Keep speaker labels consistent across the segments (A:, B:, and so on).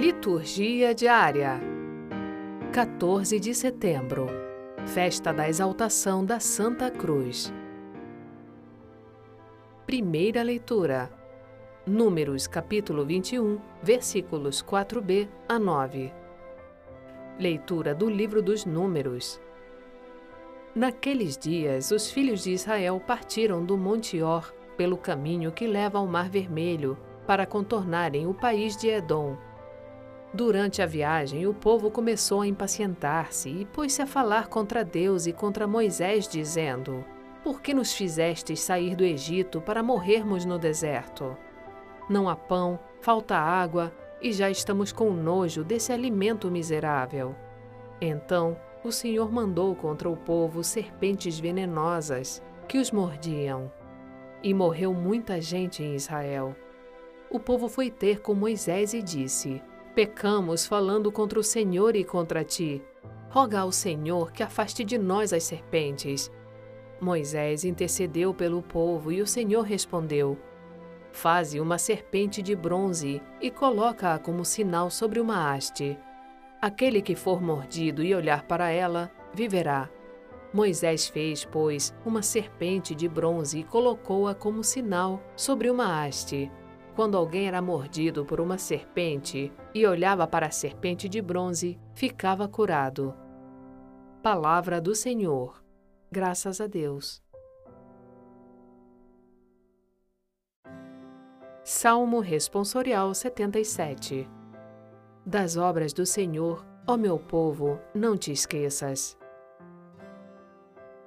A: Liturgia diária 14 de setembro Festa da Exaltação da Santa Cruz. Primeira leitura. Números capítulo 21, versículos 4b a 9. Leitura do livro dos Números. Naqueles dias, os filhos de Israel partiram do Monte Or pelo caminho que leva ao Mar Vermelho para contornarem o país de Edom. Durante a viagem, o povo começou a impacientar-se e pôs-se a falar contra Deus e contra Moisés, dizendo: Por que nos fizestes sair do Egito para morrermos no deserto? Não há pão, falta água e já estamos com nojo desse alimento miserável. Então o Senhor mandou contra o povo serpentes venenosas que os mordiam. E morreu muita gente em Israel. O povo foi ter com Moisés e disse: Pecamos falando contra o Senhor e contra ti. Roga ao Senhor que afaste de nós as serpentes. Moisés intercedeu pelo povo e o Senhor respondeu: Faze uma serpente de bronze e coloca-a como sinal sobre uma haste. Aquele que for mordido e olhar para ela, viverá. Moisés fez, pois, uma serpente de bronze e colocou-a como sinal sobre uma haste. Quando alguém era mordido por uma serpente e olhava para a serpente de bronze, ficava curado. Palavra do Senhor. Graças a Deus. Salmo Responsorial 77 Das obras do Senhor, ó meu povo, não te esqueças.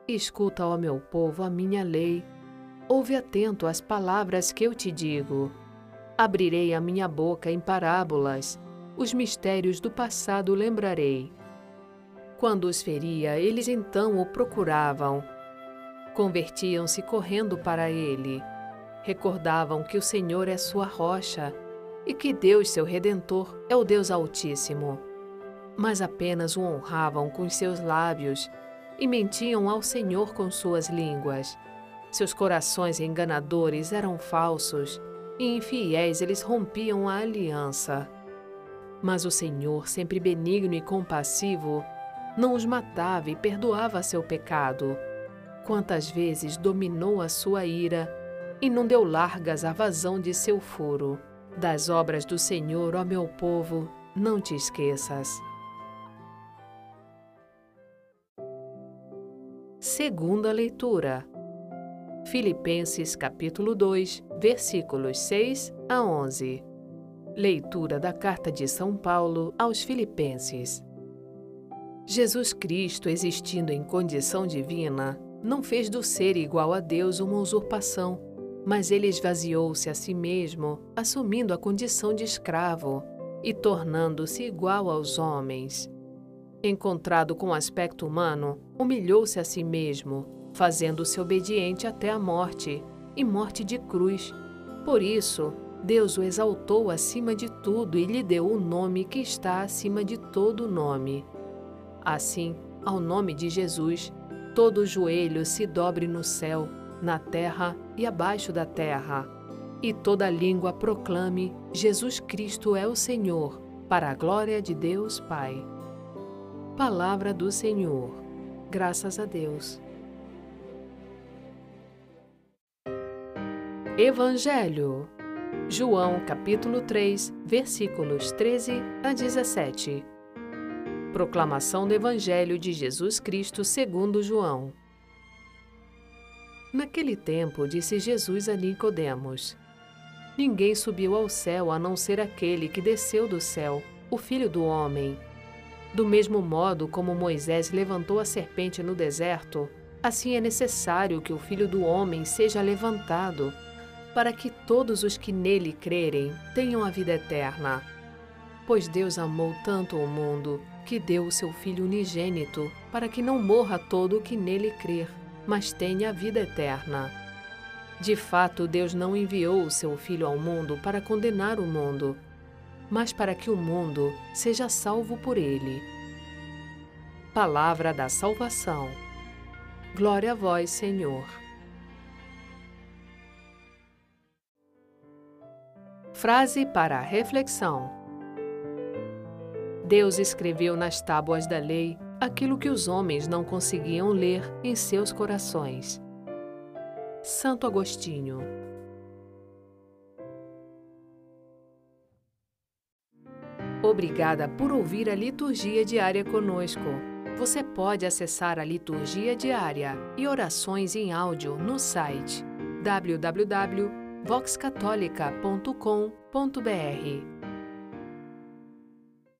A: Escuta, ó meu povo, a minha lei. Ouve atento às palavras que eu te digo. Abrirei a minha boca em parábolas. Os mistérios do passado lembrarei. Quando os feria, eles então o procuravam. Convertiam-se correndo para ele recordavam que o Senhor é sua rocha e que Deus, seu redentor, é o Deus Altíssimo. Mas apenas o honravam com seus lábios e mentiam ao Senhor com suas línguas. Seus corações enganadores eram falsos e infiéis eles rompiam a aliança. Mas o Senhor, sempre benigno e compassivo, não os matava e perdoava seu pecado. Quantas vezes dominou a sua ira e não deu largas à vazão de seu furo. Das obras do Senhor, ó meu povo, não te esqueças. Segunda leitura. Filipenses capítulo 2, versículos 6 a 11. Leitura da carta de São Paulo aos Filipenses. Jesus Cristo, existindo em condição divina, não fez do ser igual a Deus uma usurpação mas ele esvaziou-se a si mesmo, assumindo a condição de escravo e tornando-se igual aos homens. Encontrado com aspecto humano, humilhou-se a si mesmo, fazendo-se obediente até a morte e morte de cruz. Por isso, Deus o exaltou acima de tudo e lhe deu o nome que está acima de todo nome. Assim, ao nome de Jesus, todo joelho se dobre no céu na terra e abaixo da terra, e toda língua proclame: Jesus Cristo é o Senhor, para a glória de Deus Pai. Palavra do Senhor. Graças a Deus. Evangelho. João capítulo 3, versículos 13 a 17. Proclamação do Evangelho de Jesus Cristo segundo João. Naquele tempo, disse Jesus a Nicodemos: Ninguém subiu ao céu a não ser aquele que desceu do céu, o Filho do homem. Do mesmo modo como Moisés levantou a serpente no deserto, assim é necessário que o Filho do homem seja levantado, para que todos os que nele crerem tenham a vida eterna. Pois Deus amou tanto o mundo que deu o seu Filho unigênito, para que não morra todo o que nele crer mas tenha a vida eterna. De fato, Deus não enviou o seu Filho ao mundo para condenar o mundo, mas para que o mundo seja salvo por ele. Palavra da Salvação. Glória a vós, Senhor. Frase para a reflexão. Deus escreveu nas tábuas da lei aquilo que os homens não conseguiam ler em seus corações. Santo Agostinho Obrigada por ouvir a liturgia diária conosco. Você pode acessar a liturgia diária e orações em áudio no site www.voxcatolica.com.br